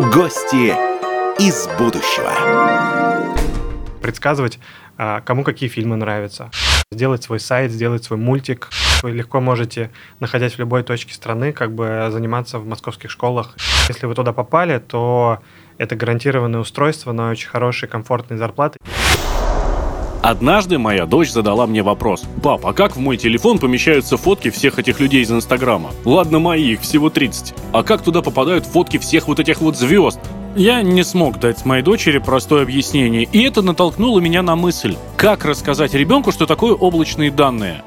Гости из будущего. Предсказывать, а, кому какие фильмы нравятся. Сделать свой сайт, сделать свой мультик. Вы легко можете, находясь в любой точке страны, как бы заниматься в московских школах. Если вы туда попали, то это гарантированное устройство на очень хорошие, комфортные зарплаты. Однажды моя дочь задала мне вопрос. «Пап, а как в мой телефон помещаются фотки всех этих людей из Инстаграма? Ладно, мои, их всего 30. А как туда попадают фотки всех вот этих вот звезд? Я не смог дать моей дочери простое объяснение, и это натолкнуло меня на мысль, как рассказать ребенку, что такое облачные данные.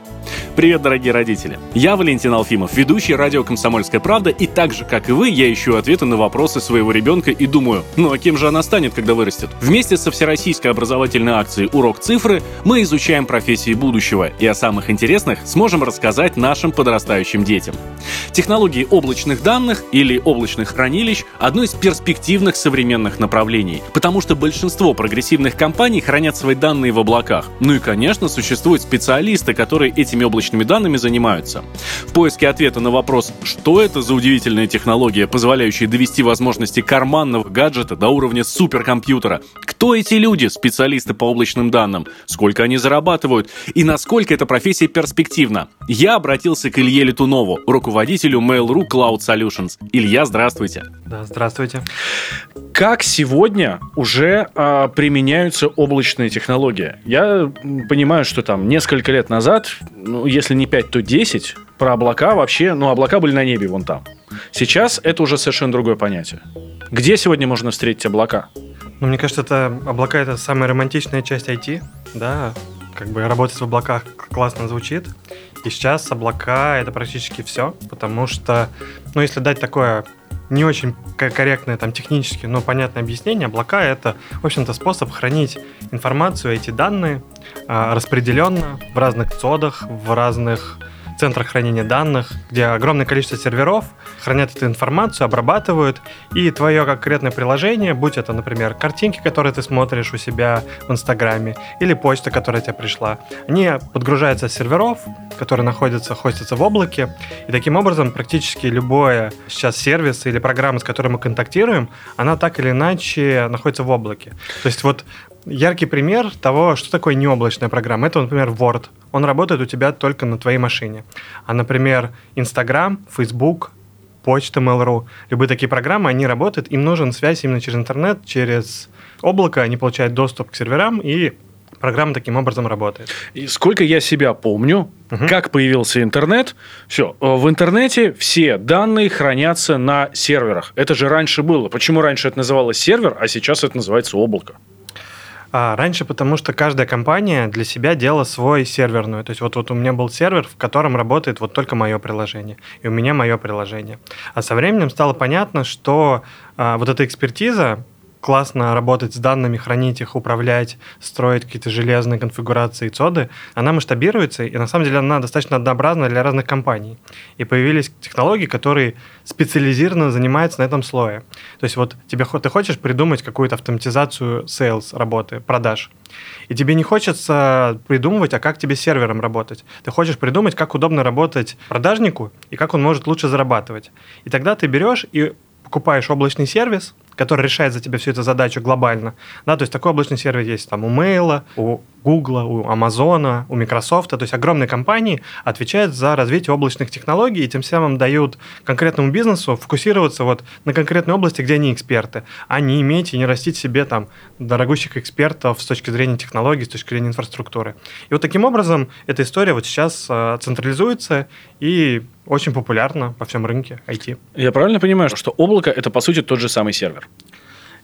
Привет, дорогие родители! Я Валентин Алфимов, ведущий радио «Комсомольская правда», и так же, как и вы, я ищу ответы на вопросы своего ребенка и думаю, ну а кем же она станет, когда вырастет? Вместе со всероссийской образовательной акцией «Урок цифры» мы изучаем профессии будущего и о самых интересных сможем рассказать нашим подрастающим детям. Технологии облачных данных или облачных хранилищ – одно из перспективных современных направлений, потому что большинство прогрессивных компаний хранят свои данные в облаках. Ну и, конечно, существуют специалисты, которые этими облачными данными занимаются. В поиске ответа на вопрос, что это за удивительная технология, позволяющая довести возможности карманного гаджета до уровня суперкомпьютера, кто эти люди, специалисты по облачным данным, сколько они зарабатывают и насколько эта профессия перспективна, я обратился к Илье Летунову, руководителю Mail.ru Cloud Solutions. Илья, здравствуйте. Да, здравствуйте. Как сегодня уже а, применяются облачные технологии? Я понимаю, что там несколько лет назад, ну, если не 5, то 10, про облака вообще, ну, облака были на небе вон там. Сейчас это уже совершенно другое понятие. Где сегодня можно встретить облака? Ну, мне кажется, это облака это самая романтичная часть IT, да, как бы работать в облаках классно звучит. И сейчас облака это практически все, потому что, ну, если дать такое не очень корректное там технически, но понятное объяснение, облака это, в общем-то, способ хранить информацию, эти данные а, распределенно в разных цодах, в разных центрах хранения данных, где огромное количество серверов хранят эту информацию, обрабатывают, и твое конкретное приложение, будь это, например, картинки, которые ты смотришь у себя в Инстаграме, или почта, которая тебе пришла, они подгружаются с серверов, которые находятся, хостятся в облаке, и таким образом практически любое сейчас сервис или программа, с которой мы контактируем, она так или иначе находится в облаке. То есть вот яркий пример того, что такое необлачная программа. Это, например, Word. Он работает у тебя только на твоей машине. А, например, Instagram, Facebook, почта Mail.ru, любые такие программы, они работают, им нужен связь именно через интернет, через облако, они получают доступ к серверам, и программа таким образом работает. И сколько я себя помню, угу. как появился интернет, все, в интернете все данные хранятся на серверах. Это же раньше было. Почему раньше это называлось сервер, а сейчас это называется облако? А, раньше, потому что каждая компания для себя делала свой серверную. То есть вот, вот у меня был сервер, в котором работает вот только мое приложение, и у меня мое приложение. А со временем стало понятно, что а, вот эта экспертиза, классно работать с данными, хранить их, управлять, строить какие-то железные конфигурации цоды, она масштабируется, и на самом деле она достаточно однообразна для разных компаний. И появились технологии, которые специализированно занимаются на этом слое. То есть вот тебе, ты хочешь придумать какую-то автоматизацию sales работы, продаж, и тебе не хочется придумывать, а как тебе с сервером работать. Ты хочешь придумать, как удобно работать продажнику и как он может лучше зарабатывать. И тогда ты берешь и покупаешь облачный сервис, который решает за тебя всю эту задачу глобально. Да, то есть такой облачный сервис есть там у Mail, у Google, у Amazon, у Microsoft. То есть огромные компании отвечают за развитие облачных технологий и тем самым дают конкретному бизнесу фокусироваться вот на конкретной области, где они эксперты, а не иметь и не растить себе там дорогущих экспертов с точки зрения технологий, с точки зрения инфраструктуры. И вот таким образом эта история вот сейчас э, централизуется и очень популярна по всем рынке IT. Я правильно понимаю, что облако – это, по сути, тот же самый сервер?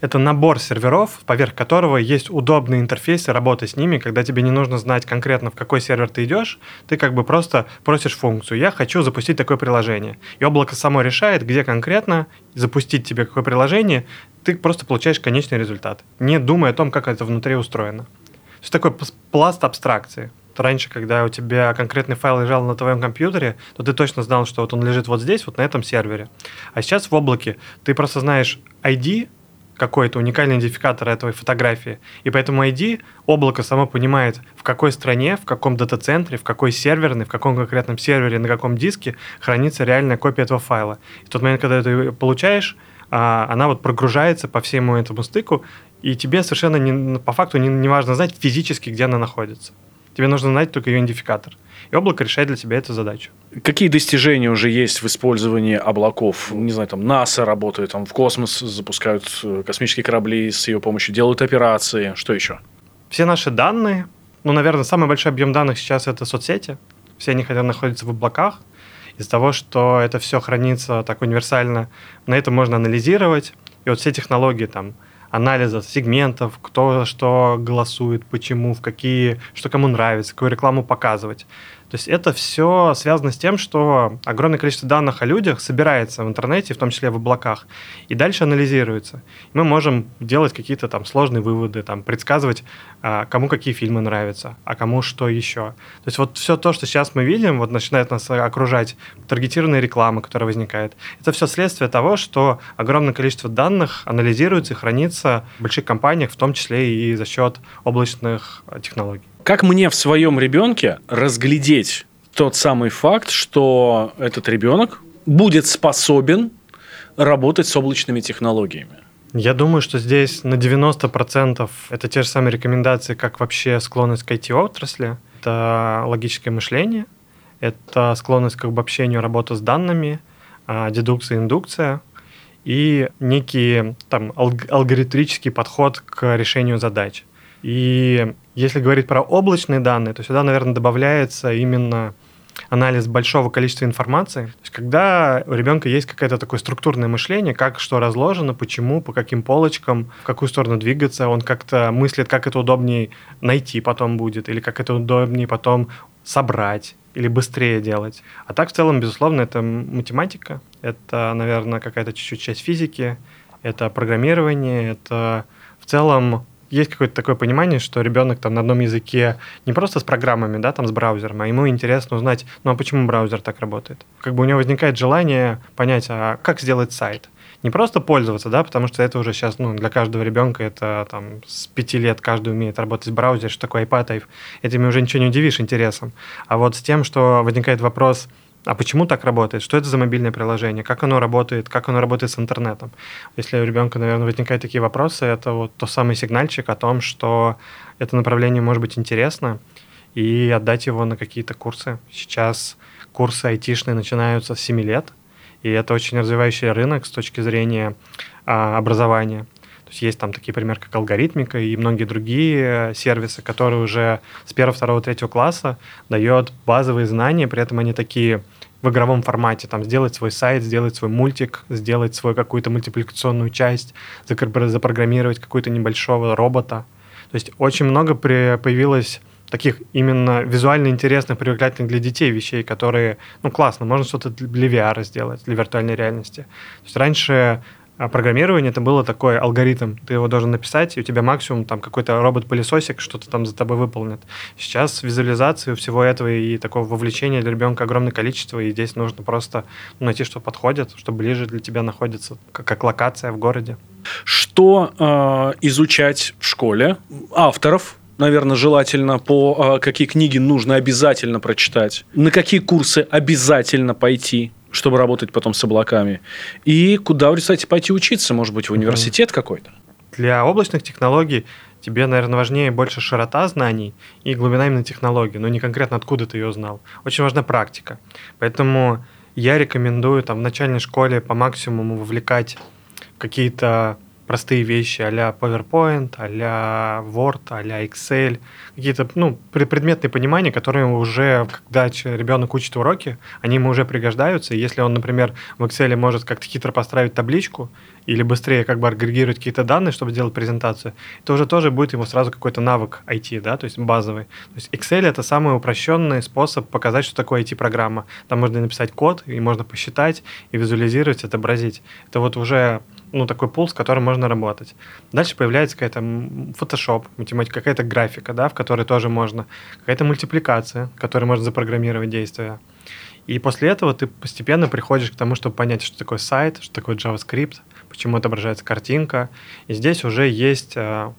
Это набор серверов, поверх которого есть удобные интерфейсы работы с ними, когда тебе не нужно знать конкретно, в какой сервер ты идешь, ты как бы просто просишь функцию «я хочу запустить такое приложение». И облако само решает, где конкретно запустить тебе какое приложение, ты просто получаешь конечный результат, не думая о том, как это внутри устроено. То есть такой пласт абстракции раньше, когда у тебя конкретный файл лежал на твоем компьютере, то ты точно знал, что вот он лежит вот здесь, вот на этом сервере. А сейчас в облаке ты просто знаешь ID какой-то уникальный идентификатор этой фотографии. И поэтому ID облако само понимает, в какой стране, в каком дата-центре, в какой серверной, в каком конкретном сервере, на каком диске хранится реальная копия этого файла. И в тот момент, когда ты получаешь, а, она вот прогружается по всему этому стыку, и тебе совершенно не, по факту не, не важно знать физически, где она находится. Тебе нужно знать только ее идентификатор. И облако решает для тебя эту задачу. Какие достижения уже есть в использовании облаков? Не знаю, там НАСА работает, там в космос запускают э, космические корабли с ее помощью, делают операции. Что еще? Все наши данные, ну, наверное, самый большой объем данных сейчас это соцсети. Все они хотят находиться в облаках. Из-за того, что это все хранится так универсально, на это можно анализировать. И вот все технологии там, анализа сегментов, кто что голосует, почему, в какие, что кому нравится, какую рекламу показывать. То есть это все связано с тем, что огромное количество данных о людях собирается в интернете, в том числе в облаках, и дальше анализируется. Мы можем делать какие-то там сложные выводы, там, предсказывать, а, кому какие фильмы нравятся, а кому что еще. То есть вот все то, что сейчас мы видим, вот начинает нас окружать таргетированная реклама, которая возникает, это все следствие того, что огромное количество данных анализируется и хранится в больших компаниях, в том числе и за счет облачных технологий. Как мне в своем ребенке разглядеть тот самый факт, что этот ребенок будет способен работать с облачными технологиями? Я думаю, что здесь на 90% это те же самые рекомендации, как вообще склонность к IT-отрасли. Это логическое мышление, это склонность к обобщению работы с данными, а, дедукция, индукция и некий там алгоритмический подход к решению задач. И если говорить про облачные данные, то сюда, наверное, добавляется именно анализ большого количества информации. То есть, когда у ребенка есть какое-то такое структурное мышление, как что разложено, почему, по каким полочкам, в какую сторону двигаться, он как-то мыслит, как это удобнее найти потом будет, или как это удобнее потом собрать, или быстрее делать. А так, в целом, безусловно, это математика, это, наверное, какая-то чуть-чуть часть физики, это программирование, это в целом есть какое-то такое понимание, что ребенок там на одном языке не просто с программами, да, там с браузером, а ему интересно узнать, ну а почему браузер так работает. Как бы у него возникает желание понять, а как сделать сайт. Не просто пользоваться, да, потому что это уже сейчас, ну, для каждого ребенка это там с пяти лет каждый умеет работать с браузером, что такое iPad, этими уже ничего не удивишь интересом. А вот с тем, что возникает вопрос, а почему так работает? Что это за мобильное приложение? Как оно работает? Как оно работает с интернетом? Если у ребенка, наверное, возникают такие вопросы, это вот тот самый сигнальчик о том, что это направление может быть интересно, и отдать его на какие-то курсы. Сейчас курсы айтишные начинаются с 7 лет, и это очень развивающий рынок с точки зрения а, образования. То есть есть там такие примеры, как алгоритмика и многие другие сервисы, которые уже с первого, второго, третьего класса дают базовые знания, при этом они такие в игровом формате, там, сделать свой сайт, сделать свой мультик, сделать свою какую-то мультипликационную часть, запрограммировать какого-то небольшого робота. То есть очень много при, появилось таких именно визуально интересных, привлекательных для детей вещей, которые, ну, классно, можно что-то для VR сделать, для виртуальной реальности. То есть раньше а программирование это было такой алгоритм. Ты его должен написать, и у тебя максимум там какой-то робот-пылесосик что-то там за тобой выполнит. Сейчас визуализации всего этого и такого вовлечения для ребенка огромное количество, и здесь нужно просто найти, что подходит, что ближе для тебя находится, как, как локация в городе. Что э, изучать в школе? Авторов, наверное, желательно, по э, какие книги нужно обязательно прочитать, на какие курсы обязательно пойти чтобы работать потом с облаками. И куда, кстати, пойти учиться? Может быть, в университет mm-hmm. какой-то? Для облачных технологий тебе, наверное, важнее больше широта знаний и глубина именно технологии, но не конкретно откуда ты ее узнал. Очень важна практика. Поэтому я рекомендую там, в начальной школе по максимуму вовлекать какие-то простые вещи а-ля PowerPoint, а-ля Word, а-ля Excel, какие-то ну, предметные понимания, которые уже, когда ребенок учит уроки, они ему уже пригождаются. И если он, например, в Excel может как-то хитро построить табличку или быстрее как бы агрегировать какие-то данные, чтобы сделать презентацию, то уже тоже будет ему сразу какой-то навык IT, да, то есть базовый. То есть Excel — это самый упрощенный способ показать, что такое IT-программа. Там можно написать код, и можно посчитать, и визуализировать, отобразить. Это вот уже ну, такой пул, с которым можно работать. Дальше появляется какая-то Photoshop, математика, какая-то графика, да, в которой тоже можно, какая-то мультипликация, в которой можно запрограммировать действия. И после этого ты постепенно приходишь к тому, чтобы понять, что такое сайт, что такое JavaScript, чему отображается картинка. И здесь уже есть э,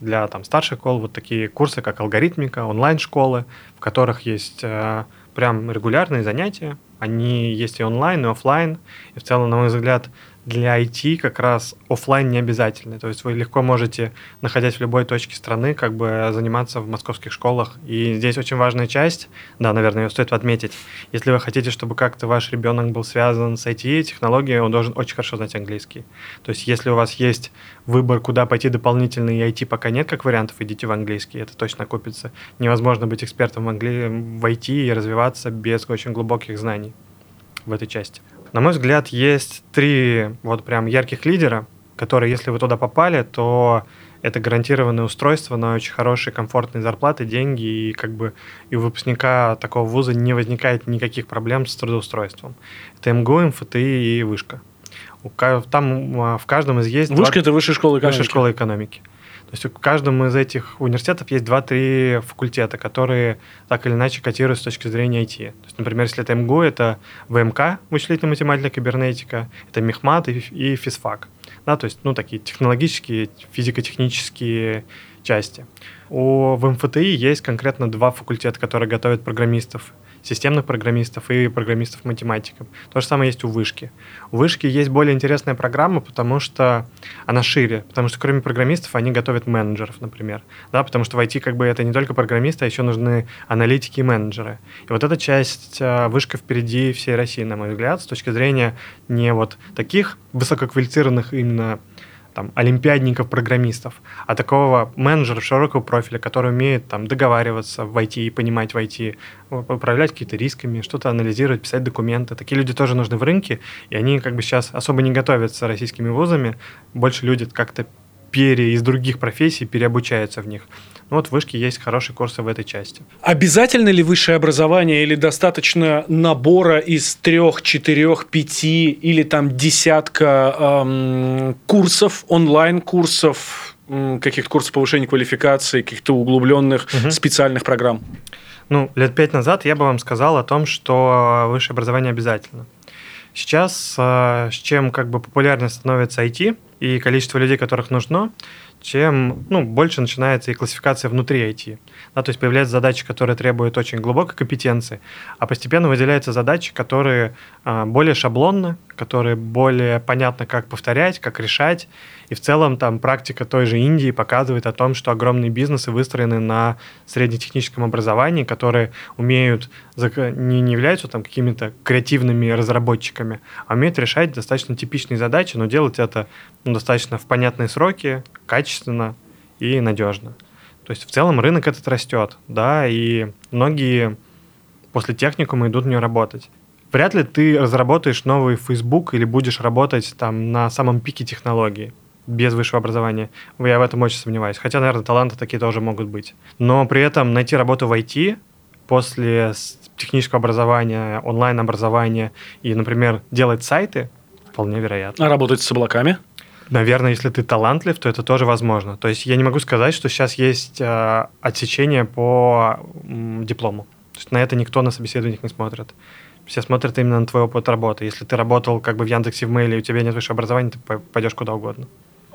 для там, старших школ вот такие курсы, как алгоритмика, онлайн-школы, в которых есть э, прям регулярные занятия. Они есть и онлайн, и офлайн. И в целом, на мой взгляд, для IT как раз офлайн не обязательный. То есть вы легко можете, находясь в любой точке страны, как бы заниматься в московских школах. И здесь очень важная часть, да, наверное, ее стоит отметить. Если вы хотите, чтобы как-то ваш ребенок был связан с IT-технологией, он должен очень хорошо знать английский. То есть если у вас есть выбор, куда пойти дополнительный, и IT пока нет как вариантов, идите в английский, это точно купится. Невозможно быть экспертом в, англи... в IT и развиваться без очень глубоких знаний в этой части. На мой взгляд, есть три вот прям ярких лидера, которые, если вы туда попали, то это гарантированное устройство на очень хорошие, комфортные зарплаты, деньги, и как бы и у выпускника такого вуза не возникает никаких проблем с трудоустройством. Это МГУ, МФТИ и Вышка. Там а, в каждом из есть... Вышка 20... – это высшая школа экономики. Высшая школа экономики. То есть в каждом из этих университетов есть 2-3 факультета, которые так или иначе котируют с точки зрения IT. То есть, например, если это МГУ, это ВМК, вычислительная математика, кибернетика, это Мехмат и, и физфак. Да, то есть, ну, такие технологические, физико-технические части. У, в МФТИ есть конкретно два факультета, которые готовят программистов системных программистов и программистов-математиков. То же самое есть у Вышки. У Вышки есть более интересная программа, потому что она шире, потому что кроме программистов они готовят менеджеров, например. Да, потому что в IT как бы это не только программисты, а еще нужны аналитики и менеджеры. И вот эта часть а, Вышка впереди всей России, на мой взгляд, с точки зрения не вот таких высококвалифицированных именно там, олимпиадников-программистов, а такого менеджера широкого профиля, который умеет там, договариваться в IT понимать в IT, управлять какими-то рисками, что-то анализировать, писать документы. Такие люди тоже нужны в рынке, и они как бы сейчас особо не готовятся российскими вузами, больше люди как-то пере из других профессий переобучаются в них. Ну вот в вышке есть хорошие курсы в этой части. Обязательно ли высшее образование или достаточно набора из трех, четырех, пяти или там десятка эм, курсов, онлайн-курсов, каких-то курсов повышения квалификации, каких-то углубленных угу. специальных программ? Ну, лет пять назад я бы вам сказал о том, что высшее образование обязательно. Сейчас э, с чем как бы популярнее становится IT и количество людей, которых нужно, чем ну, больше начинается и классификация внутри IT. Да, то есть появляются задачи, которые требуют очень глубокой компетенции, а постепенно выделяются задачи, которые а, более шаблонны, которые более понятно, как повторять, как решать. И в целом там практика той же Индии показывает о том, что огромные бизнесы выстроены на среднетехническом образовании, которые умеют, не, не являются там какими-то креативными разработчиками, а умеют решать достаточно типичные задачи, но делать это ну, достаточно в понятные сроки, качественно и надежно. То есть в целом рынок этот растет, да, и многие после техникума идут в нее работать. Вряд ли ты разработаешь новый Facebook или будешь работать там на самом пике технологий без высшего образования. Я в этом очень сомневаюсь. Хотя, наверное, таланты такие тоже могут быть. Но при этом найти работу в IT после технического образования, онлайн-образования и, например, делать сайты, вполне вероятно. А работать с облаками? Наверное, если ты талантлив, то это тоже возможно. То есть я не могу сказать, что сейчас есть э, отсечение по м, диплому. То есть на это никто на собеседованиях не смотрит. Все смотрят именно на твой опыт работы. Если ты работал как бы в Яндексе в Мейле, и у тебя нет высшего образования, ты пойдешь куда угодно.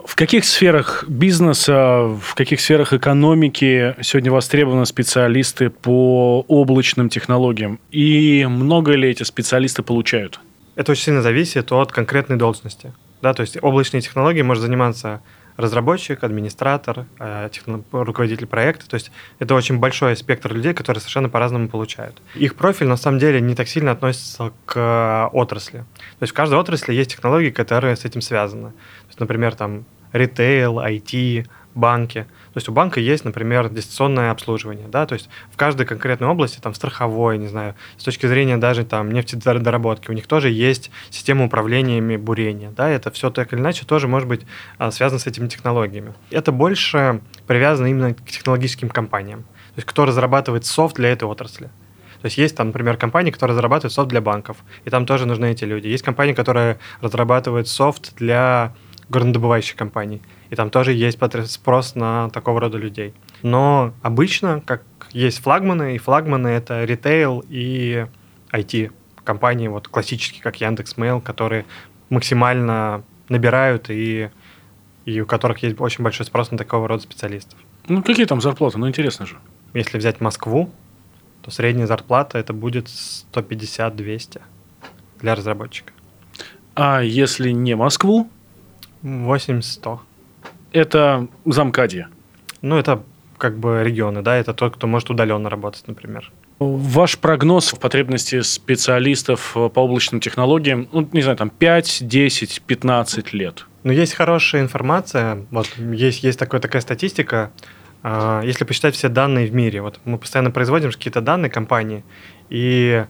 В каких сферах бизнеса, в каких сферах экономики сегодня востребованы специалисты по облачным технологиям? И много ли эти специалисты получают? Это очень сильно зависит от конкретной должности. Да, то есть облачные технологии может заниматься разработчик, администратор, э, руководитель проекта. То есть это очень большой спектр людей, которые совершенно по-разному получают. Их профиль на самом деле не так сильно относится к э, отрасли. То есть в каждой отрасли есть технологии, которые с этим связаны. То есть, например, там ритейл, IT, банки. То есть у банка есть, например, дистанционное обслуживание, да, то есть в каждой конкретной области, там, страховой, не знаю, с точки зрения даже там нефтедоработки, у них тоже есть система управлениями бурения, да, это все так или иначе тоже может быть а, связано с этими технологиями. Это больше привязано именно к технологическим компаниям, то есть кто разрабатывает софт для этой отрасли. То есть есть там, например, компании, которые разрабатывают софт для банков, и там тоже нужны эти люди. Есть компании, которые разрабатывают софт для горнодобывающих компаний и там тоже есть спрос на такого рода людей. Но обычно, как есть флагманы, и флагманы — это ритейл и IT компании, вот классические, как Яндекс.Мейл, которые максимально набирают и, и у которых есть очень большой спрос на такого рода специалистов. Ну, какие там зарплаты? Ну, интересно же. Если взять Москву, то средняя зарплата это будет 150-200 для разработчика. А если не Москву, 80-100. Это замкадье. Ну, это как бы регионы, да, это тот, кто может удаленно работать, например. Ваш прогноз в потребности специалистов э, по облачным технологиям, ну, не знаю, там 5, 10, 15 лет. Но есть хорошая информация, вот есть, есть такая, такая статистика, а, если посчитать все данные в мире, вот мы постоянно производим какие-то данные компании, и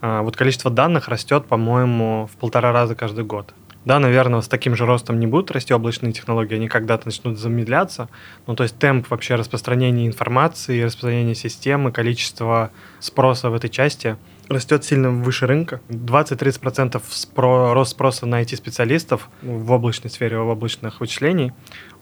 а, вот количество данных растет, по-моему, в полтора раза каждый год. Да, наверное, с таким же ростом не будут расти облачные технологии, они когда-то начнут замедляться. Ну, то есть темп вообще распространения информации, распространения системы, количество спроса в этой части растет сильно выше рынка. 20-30% спро- рост спроса на IT-специалистов в облачной сфере, в облачных вычислений,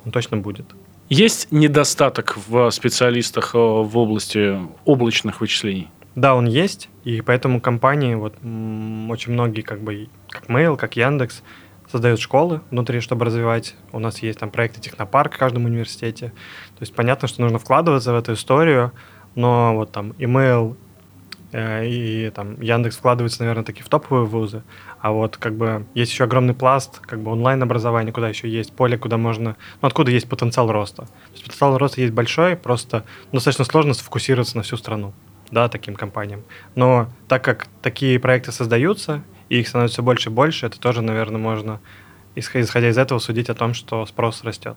он точно будет. Есть недостаток в специалистах э, в области облачных вычислений? Да, он есть, и поэтому компании, вот очень многие, как бы, как Mail, как Яндекс, создают школы внутри, чтобы развивать. У нас есть там проекты Технопарк в каждом университете. То есть понятно, что нужно вкладываться в эту историю, но вот там email э, и там Яндекс вкладывается, наверное, такие в топовые вузы, а вот как бы есть еще огромный пласт как бы онлайн-образования, куда еще есть поле, куда можно, ну откуда есть потенциал роста. То есть потенциал роста есть большой, просто достаточно сложно сфокусироваться на всю страну, да, таким компаниям. Но так как такие проекты создаются, и их становится больше и больше, это тоже, наверное, можно, исход- исходя из этого, судить о том, что спрос растет.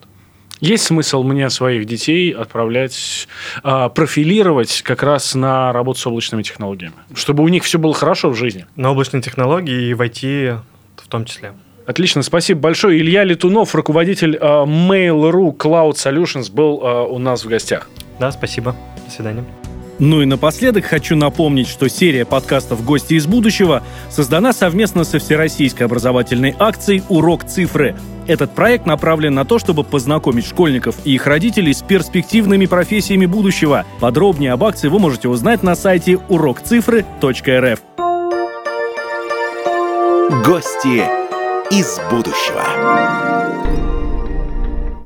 Есть смысл мне своих детей отправлять, а, профилировать как раз на работу с облачными технологиями, чтобы у них все было хорошо в жизни. На облачные технологии и в IT в том числе. Отлично, спасибо большое. Илья Летунов, руководитель а, Mail.ru Cloud Solutions, был а, у нас в гостях. Да, спасибо. До свидания. Ну и напоследок хочу напомнить, что серия подкастов «Гости из будущего» создана совместно со всероссийской образовательной акцией «Урок цифры». Этот проект направлен на то, чтобы познакомить школьников и их родителей с перспективными профессиями будущего. Подробнее об акции вы можете узнать на сайте урокцифры.рф. Гости из будущего.